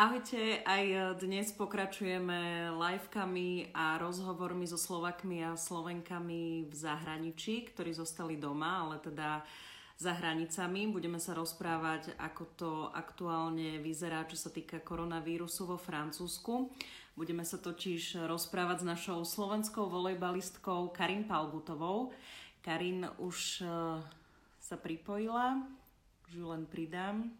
Ahojte, aj dnes pokračujeme livekami a rozhovormi so Slovakmi a Slovenkami v zahraničí, ktorí zostali doma, ale teda za hranicami. Budeme sa rozprávať, ako to aktuálne vyzerá, čo sa týka koronavírusu vo Francúzsku. Budeme sa totiž rozprávať s našou slovenskou volejbalistkou Karin Palgutovou. Karin už eh, sa pripojila, už ju len pridám.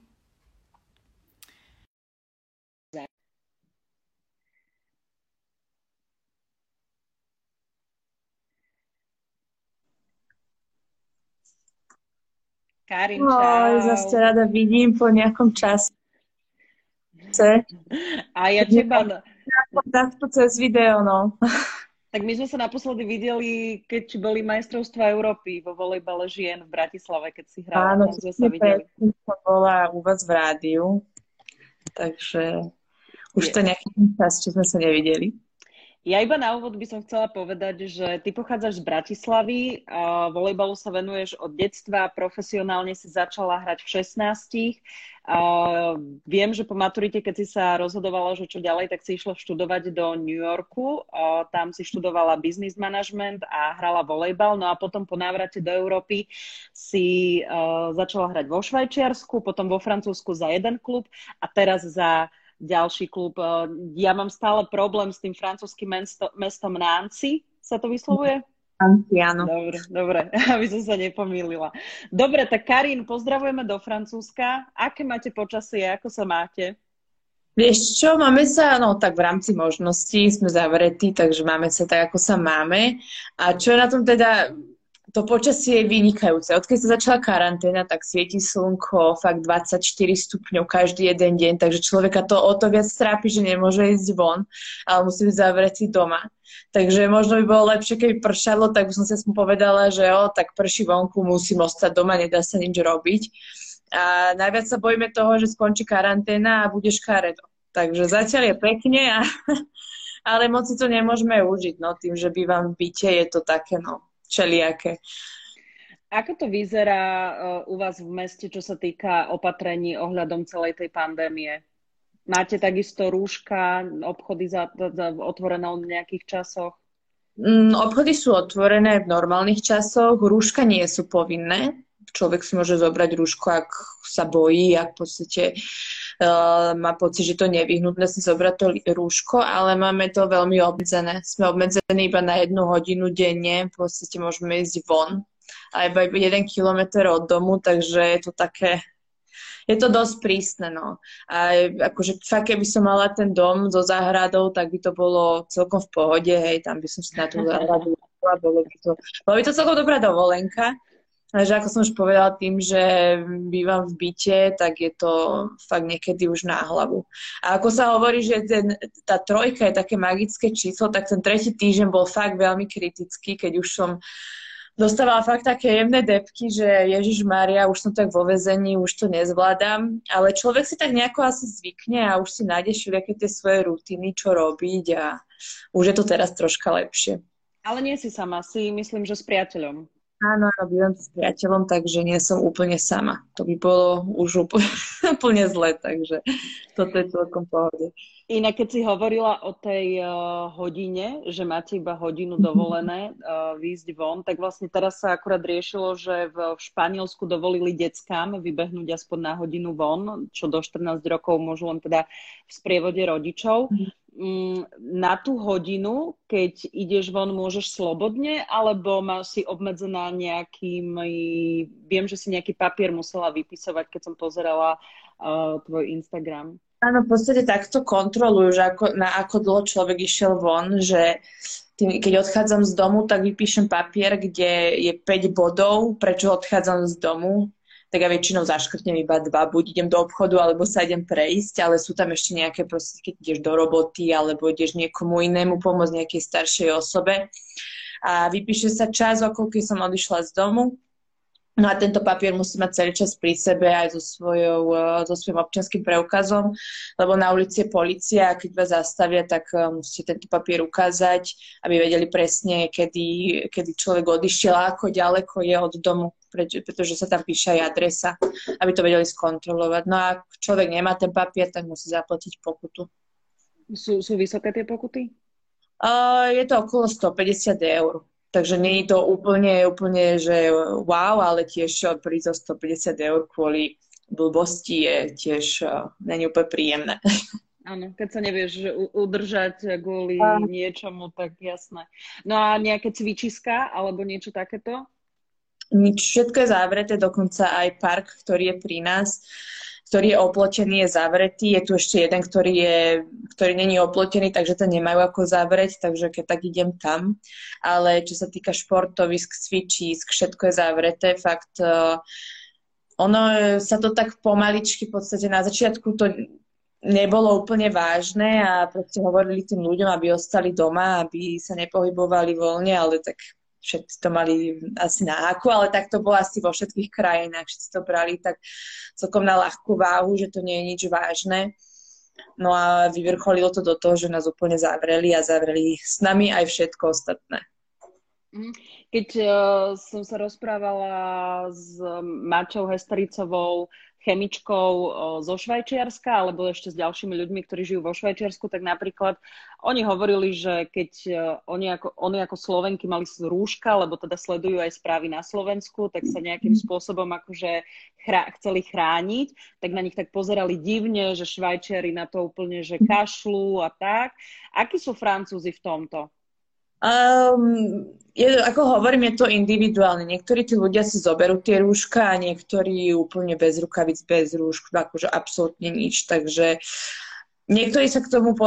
Karin, čau. zase rada vidím po nejakom čase. A ja teba... Takto cez video, no. Tak my sme sa naposledy videli, keď boli majstrovstvá Európy vo volejbale žien v Bratislave, keď si hrala. Áno, sme sa videli. som bola u vás v rádiu, takže už Je. to nejaký čas, čo sme sa nevideli. Ja iba na úvod by som chcela povedať, že ty pochádzaš z Bratislavy, a volejbalu sa venuješ od detstva, profesionálne si začala hrať v 16. A viem, že po maturite, keď si sa rozhodovala, že čo ďalej, tak si išla študovať do New Yorku. A tam si študovala business management a hrala volejbal. No a potom po návrate do Európy si uh, začala hrať vo Švajčiarsku, potom vo Francúzsku za jeden klub a teraz za ďalší klub. Eh, ja mám stále problém s tým francúzským mesto, mestom Nancy, sa to vyslovuje? Nancy, áno. Dobre, dobre, aby som sa nepomýlila. Dobre, tak Karin, pozdravujeme do Francúzska. Aké máte počasie, ako sa máte? Vieš čo, máme sa, no tak v rámci možností sme zavretí, takže máme sa tak, ako sa máme. A čo je na tom teda to počasie je vynikajúce. Odkedy sa začala karanténa, tak svieti slnko, fakt 24 stupňov každý jeden deň, takže človeka to o to viac trápi, že nemôže ísť von, ale musí byť zavretý doma. Takže možno by bolo lepšie, keby pršalo, tak by som si aspoň povedala, že o, tak prší vonku, musím ostať doma, nedá sa nič robiť. A najviac sa bojíme toho, že skončí karanténa a budeš karedo. Takže zatiaľ je pekne, a, ale moc si to nemôžeme užiť, no tým, že bývam v byte, je to také, no, všelijaké. Ako to vyzerá uh, u vás v meste, čo sa týka opatrení ohľadom celej tej pandémie? Máte takisto rúška, obchody za, za, otvorené v nejakých časoch? Mm, obchody sú otvorené v normálnych časoch, rúška nie sú povinné. Človek si môže zobrať rúško, ak sa bojí, ak v podstate uh, má pocit, že to nevyhnutné si zobrať to rúško, ale máme to veľmi obmedzené. Sme obmedzení iba na jednu hodinu denne, v podstate môžeme ísť von a iba jeden kilometr od domu, takže je to také je to dosť prísne, no. A akože fakt, keby som mala ten dom so záhradou, tak by to bolo celkom v pohode, hej, tam by som si na tú záhradu bolo by to, bolo by to celkom dobrá dovolenka, že ako som už povedala, tým, že bývam v byte, tak je to fakt niekedy už na hlavu. A ako sa hovorí, že ten, tá trojka je také magické číslo, tak ten tretí týždeň bol fakt veľmi kritický, keď už som dostávala fakt také jemné depky, že Ježiš Maria, už som tak vo vezení, už to nezvládam. Ale človek si tak nejako asi zvykne a už si nájde všelijaké tie svoje rutiny, čo robiť a už je to teraz troška lepšie. Ale nie si sama, si myslím, že s priateľom. Áno, áno, bývam s priateľom, takže nie som úplne sama. To by bolo už úplne, úplne zle, takže toto je celkom pohode. Inak, keď si hovorila o tej uh, hodine, že máte iba hodinu mhm. dovolené uh, výjsť von, tak vlastne teraz sa akurát riešilo, že v, v Španielsku dovolili deckám vybehnúť aspoň na hodinu von, čo do 14 rokov môžu len teda v sprievode rodičov. Mm. Mm, na tú hodinu, keď ideš von, môžeš slobodne, alebo máš si obmedzená nejakým, viem, že si nejaký papier musela vypisovať, keď som pozerala uh, tvoj Instagram. Áno, v podstate takto kontrolujú, že ako, na ako dlho človek išiel von, že tým, keď odchádzam z domu, tak vypíšem papier, kde je 5 bodov, prečo odchádzam z domu tak ja väčšinou zaškrtnem iba dva, buď idem do obchodu, alebo sa idem prejsť, ale sú tam ešte nejaké proste, keď ideš do roboty, alebo ideš niekomu inému pomôcť, nejakej staršej osobe. A vypíše sa čas, o koľkej som odišla z domu, No a tento papier musí mať celý čas pri sebe aj so, svojou, eh, so svojím občanským preukazom, lebo na ulici je policia a keď vás zastavia, tak eh, musíte tento papier ukázať, aby vedeli presne, kedy, kedy človek odišiel a ako ďaleko je od domu, pretože sa tam píše aj adresa, aby to vedeli skontrolovať. No a ak človek nemá ten papier, tak musí zaplatiť pokutu. Sú, sú vysoké tie pokuty? Uh, je to okolo 150 eur. Takže nie je to úplne, úplne, že wow, ale tiež prísť za 150 eur kvôli blbosti je tiež uh, není úplne príjemné. Áno, keď sa nevieš udržať kvôli a... niečomu, tak jasné. No a nejaké cvičiska alebo niečo takéto? Nič, všetko je zavreté, dokonca aj park, ktorý je pri nás ktorý je oplotený, je zavretý. Je tu ešte jeden, ktorý, je, ktorý není oplotený, takže to nemajú ako zavrieť, takže keď tak idem tam. Ale čo sa týka športovisk, cvičísk, všetko je zavreté. Fakt, uh, ono sa to tak pomaličky v podstate na začiatku to nebolo úplne vážne a proste hovorili tým ľuďom, aby ostali doma, aby sa nepohybovali voľne, ale tak všetci to mali asi na háku, ale tak to bolo asi vo všetkých krajinách. Všetci to brali tak celkom na ľahkú váhu, že to nie je nič vážne. No a vyvrcholilo to do toho, že nás úplne zavreli a zavreli s nami aj všetko ostatné. Mhm. Keď uh, som sa rozprávala s Mačou Hestericovou, chemičkou zo Švajčiarska alebo ešte s ďalšími ľuďmi, ktorí žijú vo Švajčiarsku, tak napríklad oni hovorili, že keď e, oni ako, oni ako Slovenky mali rúška, lebo teda sledujú aj správy na Slovensku, tak sa nejakým spôsobom akože chrá, chceli chrániť, tak na nich tak pozerali divne, že Švajčiari na to úplne, že kašľú a tak. Akí sú Francúzi v tomto? Um, je, ako hovorím, je to individuálne. Niektorí tí ľudia si zoberú tie rúška a niektorí úplne bez rukavic, bez rúšk, akože absolútne nič. Takže Niektorí sa k tomu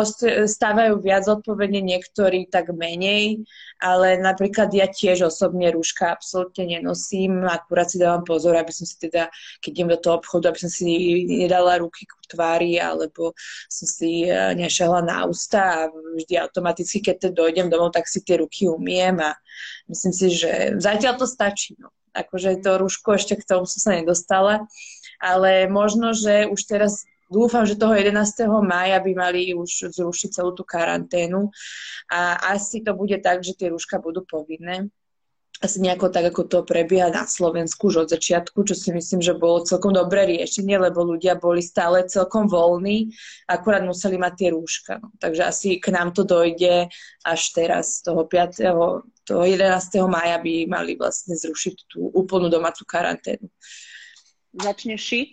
stávajú viac odpovedne, niektorí tak menej, ale napríklad ja tiež osobne rúška absolútne nenosím, akurát si dávam pozor, aby som si teda, keď idem do toho obchodu, aby som si nedala ruky k tvári, alebo som si e, nešahla na ústa a vždy automaticky, keď teda dojdem domov, tak si tie ruky umiem a myslím si, že zatiaľ to stačí. No. Akože to rúško ešte k tomu som sa nedostala, ale možno, že už teraz dúfam, že toho 11. mája by mali už zrušiť celú tú karanténu a asi to bude tak, že tie rúška budú povinné. Asi nejako tak, ako to prebieha na Slovensku už od začiatku, čo si myslím, že bolo celkom dobré riešenie, lebo ľudia boli stále celkom voľní, akurát museli mať tie rúška. No. Takže asi k nám to dojde až teraz, toho 5. toho 11. maja by mali vlastne zrušiť tú úplnú domácu karanténu. Začne šiť?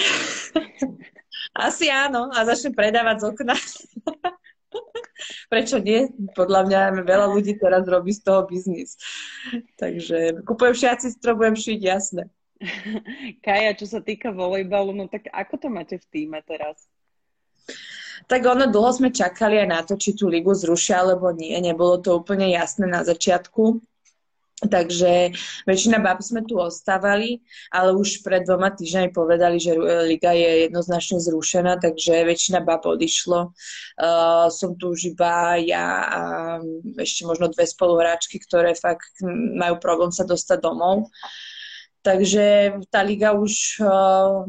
Asi áno. A začne predávať z okna. Prečo nie? Podľa mňa veľa ľudí teraz robí z toho biznis. Takže kupujem šiaci strop, budem šiť, jasné. Kaja, čo sa týka volejbalu, no tak ako to máte v týme teraz? Tak ono, dlho sme čakali aj na to, či tú ligu zrušia, alebo nie. Nebolo to úplne jasné na začiatku. Takže väčšina bab sme tu ostávali, ale už pred dvoma týždňami povedali, že liga je jednoznačne zrušená, takže väčšina bab odišlo. Uh, som tu už iba ja a ešte možno dve spoluhráčky, ktoré fakt majú problém sa dostať domov. Takže tá liga už, uh,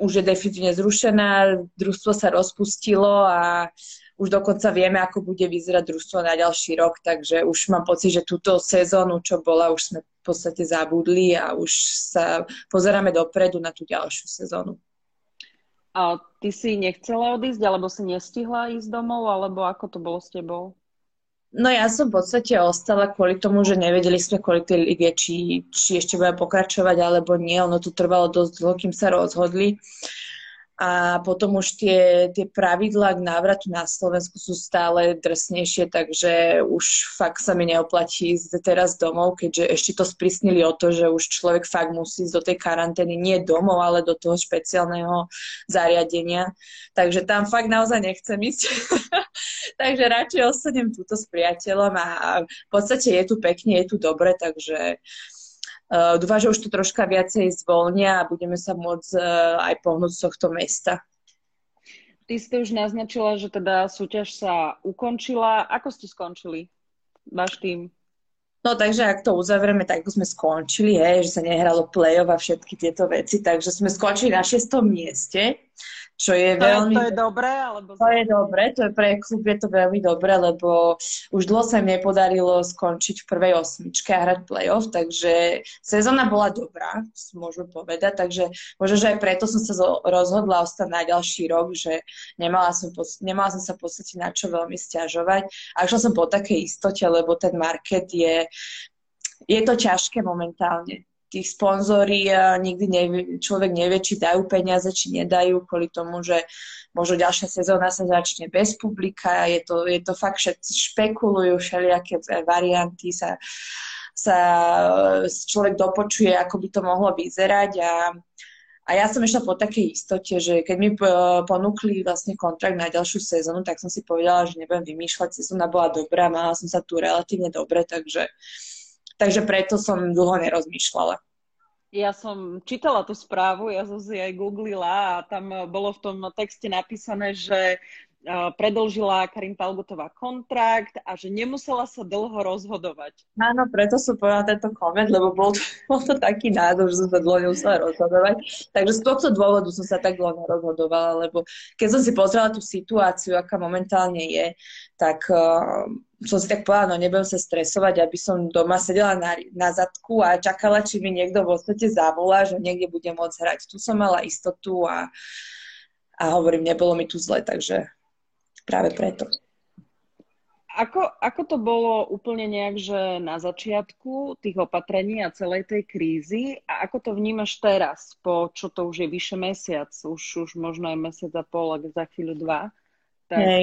už je definitívne zrušená, družstvo sa rozpustilo a už dokonca vieme, ako bude vyzerať družstvo na ďalší rok, takže už mám pocit, že túto sezónu, čo bola, už sme v podstate zabudli a už sa pozeráme dopredu na tú ďalšiu sezónu. A ty si nechcela odísť, alebo si nestihla ísť domov, alebo ako to bolo s tebou? No ja som v podstate ostala kvôli tomu, že nevedeli sme kvôli tej lige, či, či ešte bude pokračovať alebo nie. Ono to trvalo dosť dlho, kým sa rozhodli. Uh, a potom už tie, tie pravidlá k návratu na Slovensku sú stále drsnejšie, takže už fakt sa mi neoplatí ísť teraz domov, keďže ešte to sprísnili o to, že už človek fakt musí ísť do tej karantény nie domov, ale do toho špeciálneho zariadenia. Takže tam fakt naozaj nechcem ísť. takže radšej ostanem túto s priateľom a v podstate je tu pekne, je tu dobre, takže uh, dúfam, že už to troška viacej zvolnia a budeme sa môcť uh, aj pohnúť z tohto mesta. Ty ste už naznačila, že teda súťaž sa ukončila. Ako ste skončili, váš tým? No takže ak to uzavrieme, tak sme skončili, hej, že sa nehralo play-off a všetky tieto veci, takže sme skončili na šiestom mieste čo je to veľmi... Je, to je dobré? Alebo... To je dobré, to je pre klub je to veľmi dobré, lebo už dlho sa im nepodarilo skončiť v prvej osmičke a hrať playoff, takže sezóna bola dobrá, môžeme povedať, takže možno, že aj preto som sa rozhodla ostať na ďalší rok, že nemala som, nemala som sa v podstate na čo veľmi stiažovať a išla som po takej istote, lebo ten market je je to ťažké momentálne tých sponzorí nikdy nevie, človek nevie, či dajú peniaze, či nedajú, kvôli tomu, že možno ďalšia sezóna sa začne bez publika, je to, je to fakt, všetci špekulujú, všelijaké varianty sa, sa človek dopočuje, ako by to mohlo vyzerať a a ja som išla po takej istote, že keď mi ponúkli vlastne kontrakt na ďalšiu sezónu, tak som si povedala, že nebudem vymýšľať, sezóna bola dobrá, mala som sa tu relatívne dobre, takže Takže preto som dlho nerozmýšľala. Ja som čítala tú správu, ja som si aj googlila a tam bolo v tom texte napísané, že predlžila Karim Palgutová kontrakt a že nemusela sa dlho rozhodovať. Áno, preto som povedala tento koment, lebo bol to, bol to taký nádor, že som sa dlho nemusela rozhodovať. Takže z tohto dôvodu som sa tak dlho nerozhodovala, lebo keď som si pozrela tú situáciu, aká momentálne je, tak uh, som si tak povedala, no nebudem sa stresovať, aby som doma sedela na, na zadku a čakala, či mi niekto vo svete zavolá, že niekde budem môcť hrať. Tu som mala istotu a, a hovorím, nebolo mi tu zle, takže práve preto. Ako, ako to bolo úplne nejak, že na začiatku tých opatrení a celej tej krízy a ako to vnímaš teraz, po čo to už je vyše mesiac, už, už možno aj mesiac a pol, ak za chvíľu dva, tak Hej.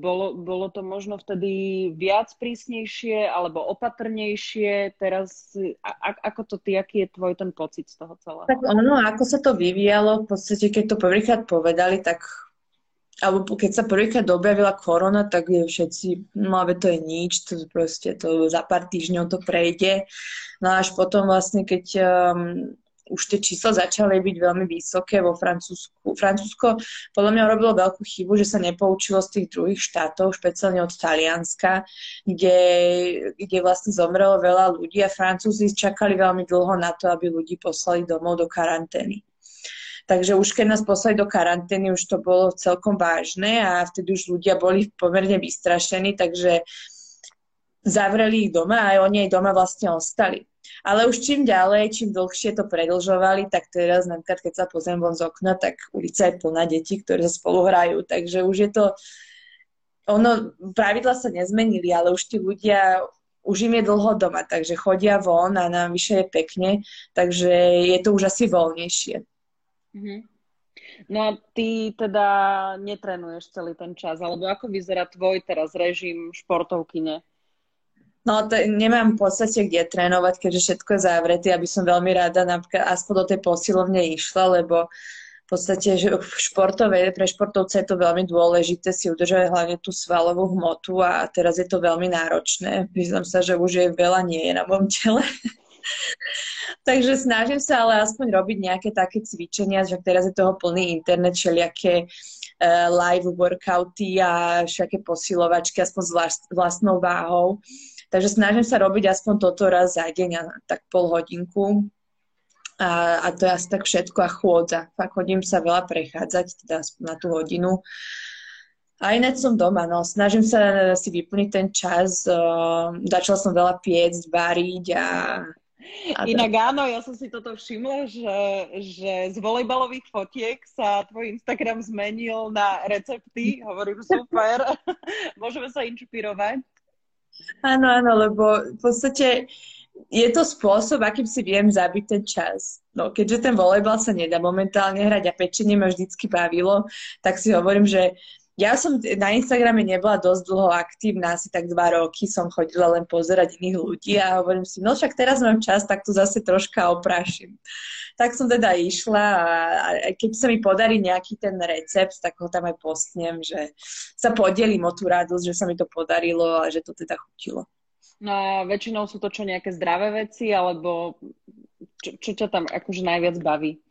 bolo, bolo to možno vtedy viac prísnejšie alebo opatrnejšie teraz, a, ako to ty, aký je tvoj ten pocit z toho celého? Tak ono, ako sa to vyvíjalo, v podstate keď to prvýkrát povedali, tak alebo keď sa prvýkrát objavila korona, tak všetci, no ale to je nič, to proste to za pár týždňov to prejde. No až potom vlastne, keď um, už tie čísla začali byť veľmi vysoké vo Francúzsku. Francúzsko podľa mňa urobilo veľkú chybu, že sa nepoučilo z tých druhých štátov, špeciálne od Talianska, kde, kde vlastne zomrelo veľa ľudí a Francúzi čakali veľmi dlho na to, aby ľudí poslali domov do karantény. Takže už keď nás poslali do karantény, už to bolo celkom vážne a vtedy už ľudia boli pomerne vystrašení, takže zavreli ich doma a aj oni aj doma vlastne ostali. Ale už čím ďalej, čím dlhšie to predlžovali, tak teraz napríklad, keď sa pozriem von z okna, tak ulica je plná detí, ktoré sa spolu hrajú. Takže už je to... Ono, pravidla sa nezmenili, ale už tí ľudia už im je dlho doma, takže chodia von a navyše je pekne, takže je to už asi voľnejšie. Mm-hmm. No a ty teda netrenuješ celý ten čas, alebo ako vyzerá tvoj teraz režim športovkyne? No, to, nemám v podstate kde trénovať, keďže všetko je zavreté, aby som veľmi rada napríklad aspoň do tej posilovne išla, lebo v podstate že v športove, pre športovce je to veľmi dôležité si udržať hlavne tú svalovú hmotu a teraz je to veľmi náročné. Vyznám sa, že už je veľa nie je na mojom tele. Takže snažím sa ale aspoň robiť nejaké také cvičenia, že teraz je toho plný internet, všelijaké uh, live workouty a všaké posilovačky, aspoň s vlastnou váhou. Takže snažím sa robiť aspoň toto raz za deň, a tak pol hodinku. A, a to je asi tak všetko a chôdza. Fakt chodím sa veľa prechádzať, teda aspoň na tú hodinu. A ináč som doma, no. Snažím sa si vyplniť ten čas. Uh, začala som veľa piecť, variť a a Inak áno, ja som si toto všimla, že, že z volejbalových fotiek sa tvoj Instagram zmenil na recepty. Hovorím super, môžeme sa inšpirovať. Áno, áno, lebo v podstate je to spôsob, akým si viem zabiť ten čas. No, keďže ten volejbal sa nedá momentálne hrať a pečenie ma vždycky bavilo, tak si hovorím, že ja som na Instagrame nebola dosť dlho aktívna, asi tak dva roky som chodila len pozerať iných ľudí a hovorím si, no však teraz mám čas, tak tu zase troška opraším. Tak som teda išla a, a keď sa mi podarí nejaký ten recept, tak ho tam aj postnem, že sa podelím o tú radosť, že sa mi to podarilo a že to teda chutilo. No a väčšinou sú to čo nejaké zdravé veci, alebo čo, čo ťa tam akože najviac baví?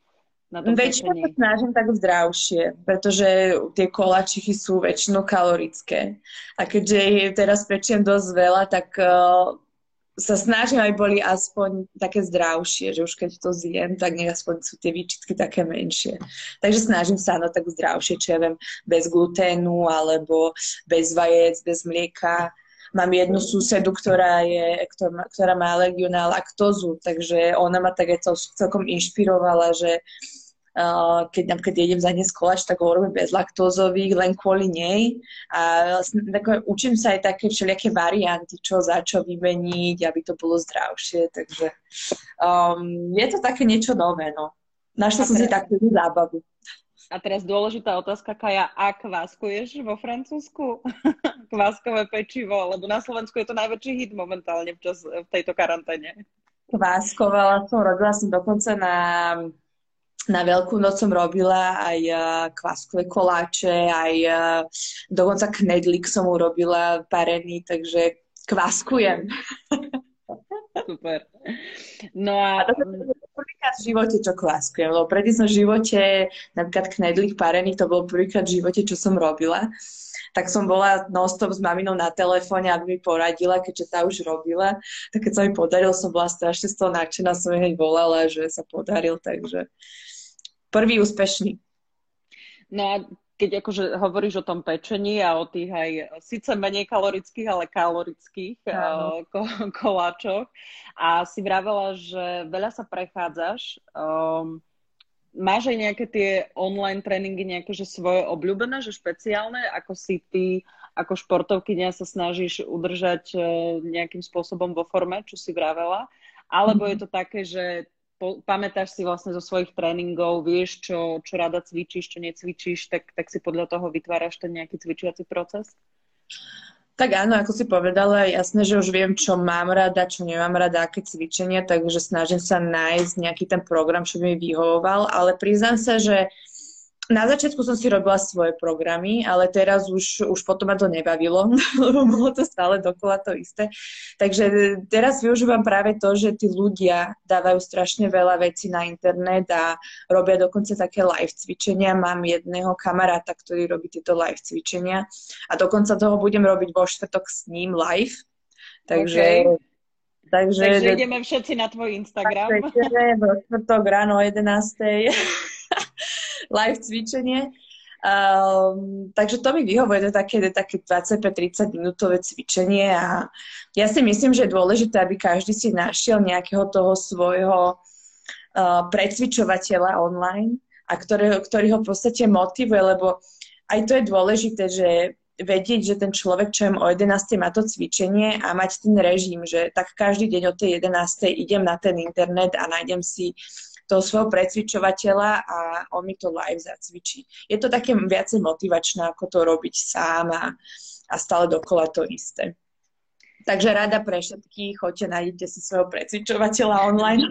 Na Väčšinou sa snažím tak zdravšie, pretože tie kolačiky sú väčšinou kalorické. A keďže teraz pečiem dosť veľa, tak uh, sa snažím, aby boli aspoň také zdravšie, že už keď to zjem, tak nech aspoň sú tie výčitky také menšie. Takže snažím sa no tak zdravšie, čo ja viem, bez gluténu alebo bez vajec, bez mlieka. Mám jednu susedu, ktorá, je, ktorá, má alergiu na laktózu, takže ona ma tak aj celkom inšpirovala, že keď napríklad jedem za dnes koláč, tak ho robím bezlaktózových, len kvôli nej. A vlastne, tak, učím sa aj také všelijaké varianty, čo za čo vymeniť, aby to bolo zdravšie. Takže um, je to také niečo nové, no. Našla som si takú zábavu. A teraz dôležitá otázka, Kaja, a kváskuješ vo Francúzsku? Kváskové pečivo, lebo na Slovensku je to najväčší hit momentálne v, čas, v tejto karanténe. Kváskovala som, robila som dokonca na na Veľkú noc som robila aj uh, kváskové koláče, aj uh, dokonca knedlik som urobila parený, takže kváskujem. Super. No a... a to prvýkrát v živote, čo kváskujem, lebo predtým som v živote, napríklad knedlik parený, to bol prvýkrát v živote, čo som robila. Tak som bola non-stop s maminou na telefóne, aby mi poradila, keďže tá už robila. Tak keď sa mi podaril, som bola strašne z toho nadšená, som jej volala, že sa podaril, takže prvý úspešný. No a keď akože hovoríš o tom pečení a o tých aj síce menej kalorických, ale kalorických uh, ko- koláčoch a si vravela, že veľa sa prechádzaš. Um, máš aj nejaké tie online tréningy, nejaké že svoje obľúbené, že špeciálne, ako si ty ako športovkynia sa snažíš udržať uh, nejakým spôsobom vo forme, čo si vravela? Alebo mm-hmm. je to také, že pamätáš si vlastne zo svojich tréningov, vieš, čo, čo rada cvičíš, čo necvičíš, tak, tak si podľa toho vytváraš ten nejaký cvičiaci proces? Tak áno, ako si povedala, jasné, že už viem, čo mám rada, čo nemám rada, aké cvičenia, takže snažím sa nájsť nejaký ten program, čo by mi vyhovoval, ale priznám sa, že na začiatku som si robila svoje programy, ale teraz už, už potom ma to nebavilo, lebo bolo to stále dokola to isté. Takže teraz využívam práve to, že tí ľudia dávajú strašne veľa vecí na internet a robia dokonca také live cvičenia. Mám jedného kamaráta, ktorý robí tieto live cvičenia a dokonca toho budem robiť vo štvrtok s ním live. Takže okay. Takže, Takže ideme všetci na tvoj Instagram. Takže vo štvrtok ráno o 11. live cvičenie. Um, takže to mi vyhovuje, to je také, také 25-30 minútové cvičenie a ja si myslím, že je dôležité, aby každý si našiel nejakého toho svojho uh, precvičovateľa online a ktorý, ktorý ho v podstate motivuje, lebo aj to je dôležité, že vedieť, že ten človek, čo o 11. má to cvičenie a mať ten režim, že tak každý deň o tej 11. idem na ten internet a nájdem si toho svojho precvičovateľa a on mi to live zacvičí. Je to také viacej motivačné, ako to robiť sám a, a stále dokola to isté. Takže rada pre všetkých, choďte, nájdete si svojho precvičovateľa online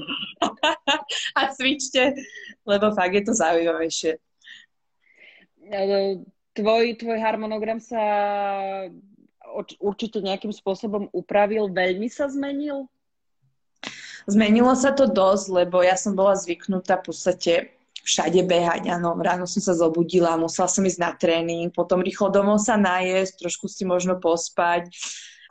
a cvičte, lebo fakt je to zaujímavejšie. Tvoj, tvoj harmonogram sa určite nejakým spôsobom upravil, veľmi sa zmenil? Zmenilo sa to dosť, lebo ja som bola zvyknutá v podstate všade behať. Áno, ráno som sa zobudila, musela som ísť na tréning, potom rýchlo domov sa najesť, trošku si možno pospať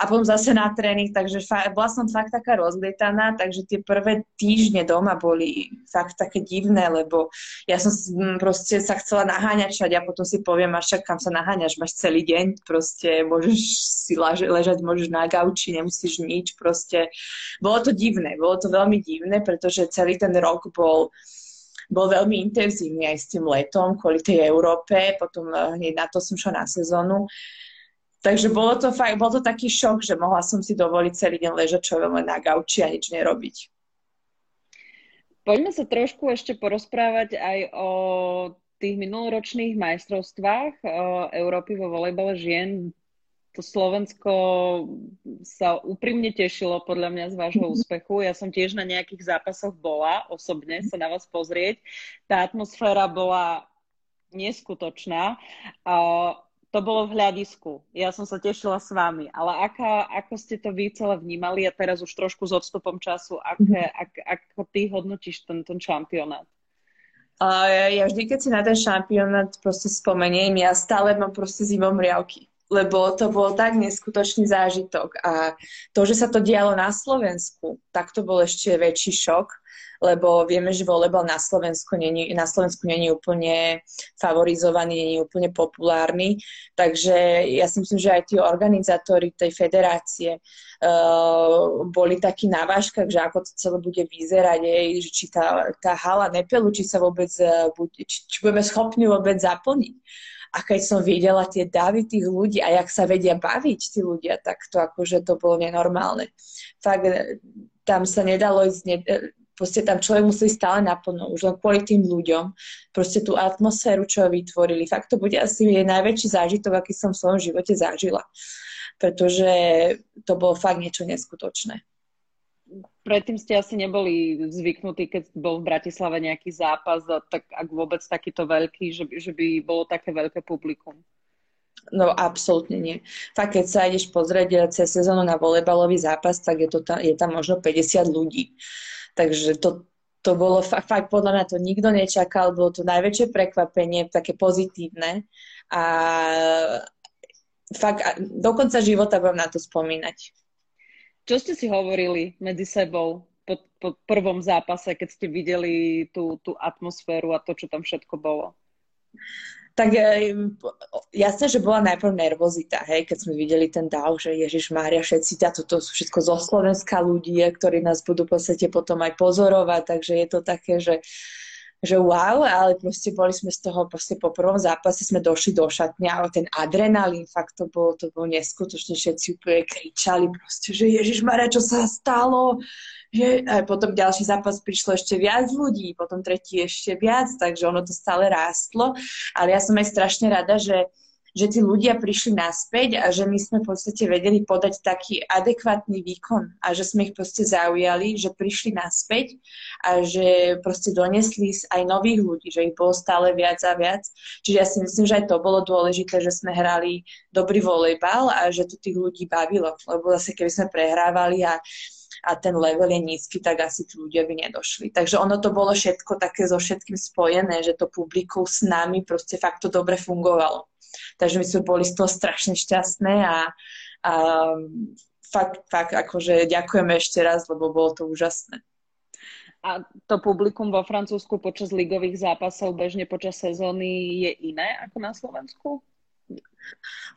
a potom zase na tréning, takže fa- bola som fakt taká rozlietaná, takže tie prvé týždne doma boli fakt také divné, lebo ja som proste sa chcela naháňať všade a potom si poviem, až kam sa naháňaš, máš celý deň, proste môžeš si lež- ležať, môžeš na gauči, nemusíš nič, proste bolo to divné, bolo to veľmi divné, pretože celý ten rok bol bol veľmi intenzívny aj s tým letom kvôli tej Európe, potom eh, hneď na to som šla na sezónu. Takže bolo to, fakt, bol to taký šok, že mohla som si dovoliť celý deň ležať čo len na gauči a nič nerobiť. Poďme sa trošku ešte porozprávať aj o tých minuloročných majstrovstvách Európy vo volejbale žien. To Slovensko sa úprimne tešilo podľa mňa z vášho úspechu. Ja som tiež na nejakých zápasoch bola osobne sa na vás pozrieť. Tá atmosféra bola neskutočná to bolo v hľadisku. Ja som sa tešila s vami, ale aká, ako ste to vy celé vnímali a teraz už trošku s odstupom času, aké, ak, ako ty hodnotíš ten, ten šampionát? Uh, ja, ja vždy, keď si na ten šampionát proste spomeniem, ja stále mám proste zimom riavky. Lebo to bol tak neskutočný zážitok. A to, že sa to dialo na Slovensku, tak to bol ešte väčší šok, lebo vieme, že volebal na Slovensku není, na Slovensku není úplne favorizovaný, není úplne populárny. Takže ja si myslím, že aj tí organizátori tej federácie uh, boli takí na váškach, že ako to celé bude vyzerať, je, že či tá, tá hala nepelu, či sa vôbec, uh, či, či budeme schopní vôbec zaplniť. A keď som videla tie davy tých ľudí a jak sa vedia baviť tí ľudia, tak to akože to bolo nenormálne. Fakt e, tam sa nedalo ísť, ne, e, proste tam človek musí stále naplno, už len kvôli tým ľuďom, proste tú atmosféru, čo vytvorili. Fakt to bude asi najväčší zážitok, aký som v svojom živote zažila. Pretože to bolo fakt niečo neskutočné predtým ste asi neboli zvyknutí, keď bol v Bratislave nejaký zápas, a tak ak vôbec takýto veľký, že, že by bolo také veľké publikum. No absolútne nie. Fakt, keď sa ideš pozrieť cez sezónu na volejbalový zápas, tak je, to tam, je tam možno 50 ľudí. Takže to, to bolo fakt, fakt, podľa mňa to nikto nečakal, bolo to najväčšie prekvapenie, také pozitívne a fakt do konca života budem na to spomínať. Čo ste si hovorili medzi sebou po, po prvom zápase, keď ste videli tú, tú atmosféru a to, čo tam všetko bolo? Tak e, jasné, že bola najprv nervozita, hej, keď sme videli ten dáv, že Ježiš Mária, všetci ťa, toto sú všetko zo Slovenska ľudia, ktorí nás budú v podstate potom aj pozorovať, takže je to také, že že wow, ale proste boli sme z toho, proste po prvom zápase sme došli do šatne a ten adrenalín, fakt to bolo, to bolo neskutočne, všetci úplne kričali proste, že Ježiš Maria, čo sa stalo? Že, a potom ďalší zápas prišlo ešte viac ľudí, potom tretí ešte viac, takže ono to stále rástlo, ale ja som aj strašne rada, že že tí ľudia prišli naspäť a že my sme v podstate vedeli podať taký adekvátny výkon a že sme ich proste zaujali, že prišli naspäť a že proste donesli aj nových ľudí, že ich bolo stále viac a viac. Čiže ja si myslím, že aj to bolo dôležité, že sme hrali dobrý volejbal a že to tých ľudí bavilo, lebo zase keby sme prehrávali a a ten level je nízky, tak asi tí ľudia by nedošli. Takže ono to bolo všetko také so všetkým spojené, že to publikum s nami proste fakt to dobre fungovalo. Takže my sme boli z toho strašne šťastné a, a fakt, fakt akože ďakujeme ešte raz, lebo bolo to úžasné. A to publikum vo Francúzsku počas ligových zápasov bežne počas sezóny je iné ako na Slovensku?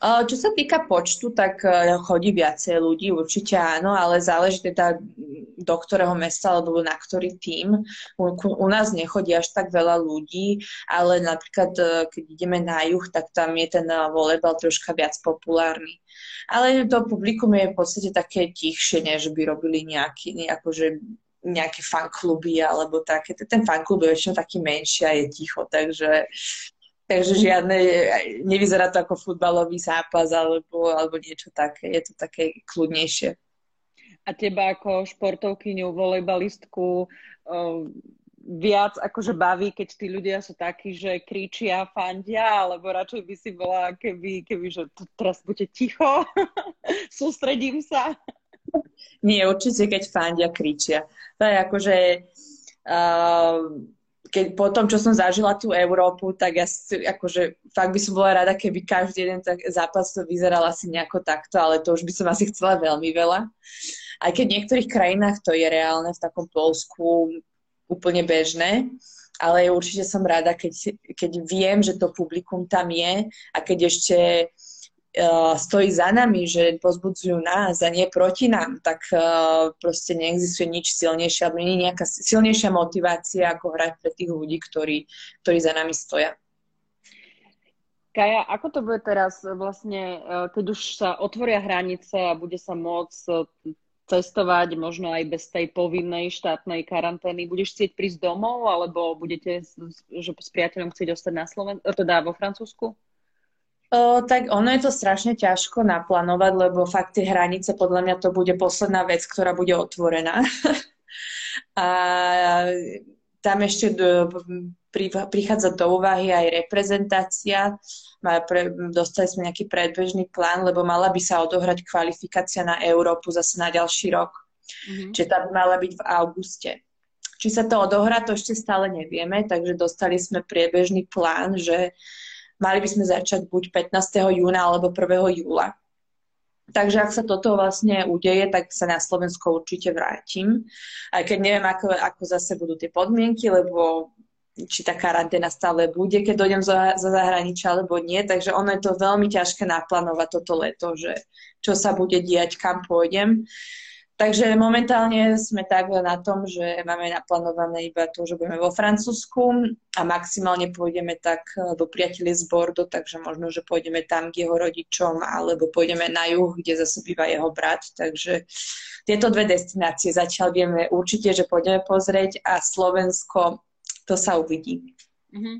Čo sa týka počtu, tak e, chodí viacej ľudí, určite áno, ale záleží teda do ktorého mesta alebo na ktorý tím. U, u nás nechodí až tak veľa ľudí, ale napríklad e, keď ideme na juh, tak tam je ten e, volejbal troška viac populárny. Ale to publikum je v podstate také tichšie, než by robili nejaký, akože nejaké fankluby alebo také. Ten fanklub je väčšinou taký menší a je ticho, takže Takže žiadne, nevyzerá to ako futbalový zápas alebo, alebo niečo také. Je to také kľudnejšie. A teba ako športovkyňu, volejbalistku viac akože baví, keď tí ľudia sú takí, že kričia, fandia, alebo radšej by si bola, keby, keby že teraz buďte ticho, sústredím sa. Nie, určite, keď fandia, kričia. To je akože uh, keď po tom, čo som zažila tú Európu, tak ja si, akože fakt by som bola rada, keby každý jeden tak zápas to vyzeral asi nejako takto, ale to už by som asi chcela veľmi veľa. Aj keď v niektorých krajinách to je reálne, v takom Polsku úplne bežné, ale určite som rada, keď, keď viem, že to publikum tam je a keď ešte stojí za nami, že pozbudzujú nás a nie proti nám, tak uh, proste neexistuje nič silnejšie, alebo nie nejaká silnejšia motivácia, ako hrať pre tých ľudí, ktorí, ktorí za nami stoja. Kaja, ako to bude teraz vlastne, keď už sa otvoria hranice a bude sa môcť cestovať možno aj bez tej povinnej štátnej karantény? Budeš chcieť prísť domov, alebo budete že s priateľom chcieť ostať na Slovensku, teda vo Francúzsku? Tak ono je to strašne ťažko naplánovať, lebo fakt tie hranice, podľa mňa to bude posledná vec, ktorá bude otvorená. a tam ešte do, pri, prichádza do úvahy aj reprezentácia. Pre, dostali sme nejaký predbežný plán, lebo mala by sa odohrať kvalifikácia na Európu zase na ďalší rok. Mm-hmm. Čiže tá by mala byť v auguste. Či sa to odohrá, to ešte stále nevieme, takže dostali sme priebežný plán, že mali by sme začať buď 15. júna alebo 1. júla. Takže ak sa toto vlastne udeje, tak sa na Slovensko určite vrátim. Aj keď neviem, ako, ako zase budú tie podmienky, lebo či tá karanténa stále bude, keď dojdem za, za zahraničia, alebo nie. Takže ono je to veľmi ťažké naplánovať toto leto, že čo sa bude diať, kam pôjdem. Takže momentálne sme tak na tom, že máme naplánované iba to, že budeme vo Francúzsku a maximálne pôjdeme tak do priateľi z Bordo, takže možno, že pôjdeme tam k jeho rodičom alebo pôjdeme na juh, kde zase býva jeho brat. Takže tieto dve destinácie zatiaľ vieme určite, že pôjdeme pozrieť a Slovensko, to sa uvidí. Mhm.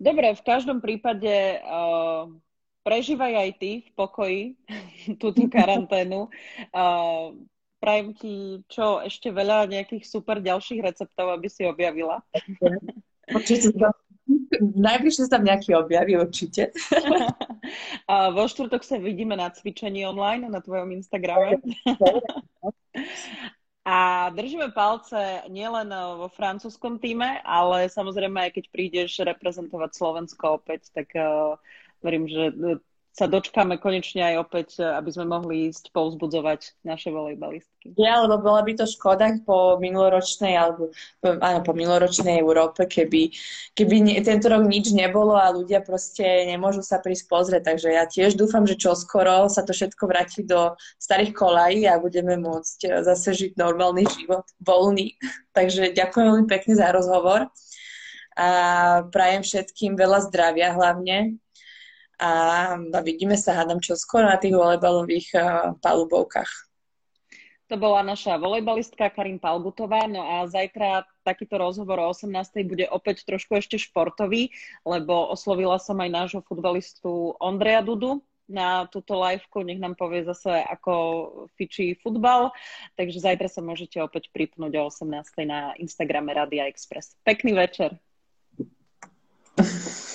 Dobre, v každom prípade uh prežívaj aj ty v pokoji túto karanténu. Uh, prajem ti čo, ešte veľa nejakých super ďalších receptov, aby si objavila. Určite Najbližšie sa tam nejaký objaví, určite. A vo štvrtok sa vidíme na cvičení online na tvojom Instagrame. A držíme palce nielen vo francúzskom týme, ale samozrejme aj keď prídeš reprezentovať Slovensko opäť, tak uh, verím, že e, sa dočkáme konečne aj opäť, e, aby sme mohli ísť povzbudzovať naše volejbalistky. Ja, lebo bola by to škoda po minuloročnej, alebo áno, po minuloročnej Európe, keby, keby nie, tento rok nič nebolo a ľudia proste nemôžu sa prísť pozrieť. Takže ja tiež dúfam, že čoskoro sa to všetko vráti do starých kolají a budeme môcť e, zase žiť normálny život, voľný. Takže ďakujem veľmi pekne za rozhovor a prajem všetkým veľa zdravia hlavne a vidíme sa, hádam, čo skoro na tých volejbalových uh, palubovkách. To bola naša volejbalistka Karin Palbutová, no a zajtra takýto rozhovor o 18. bude opäť trošku ešte športový, lebo oslovila som aj nášho futbalistu Ondreja Dudu, na túto liveku, nech nám povie zase, ako fičí futbal. Takže zajtra sa môžete opäť pripnúť o 18. na Instagrame Radia Express. Pekný večer.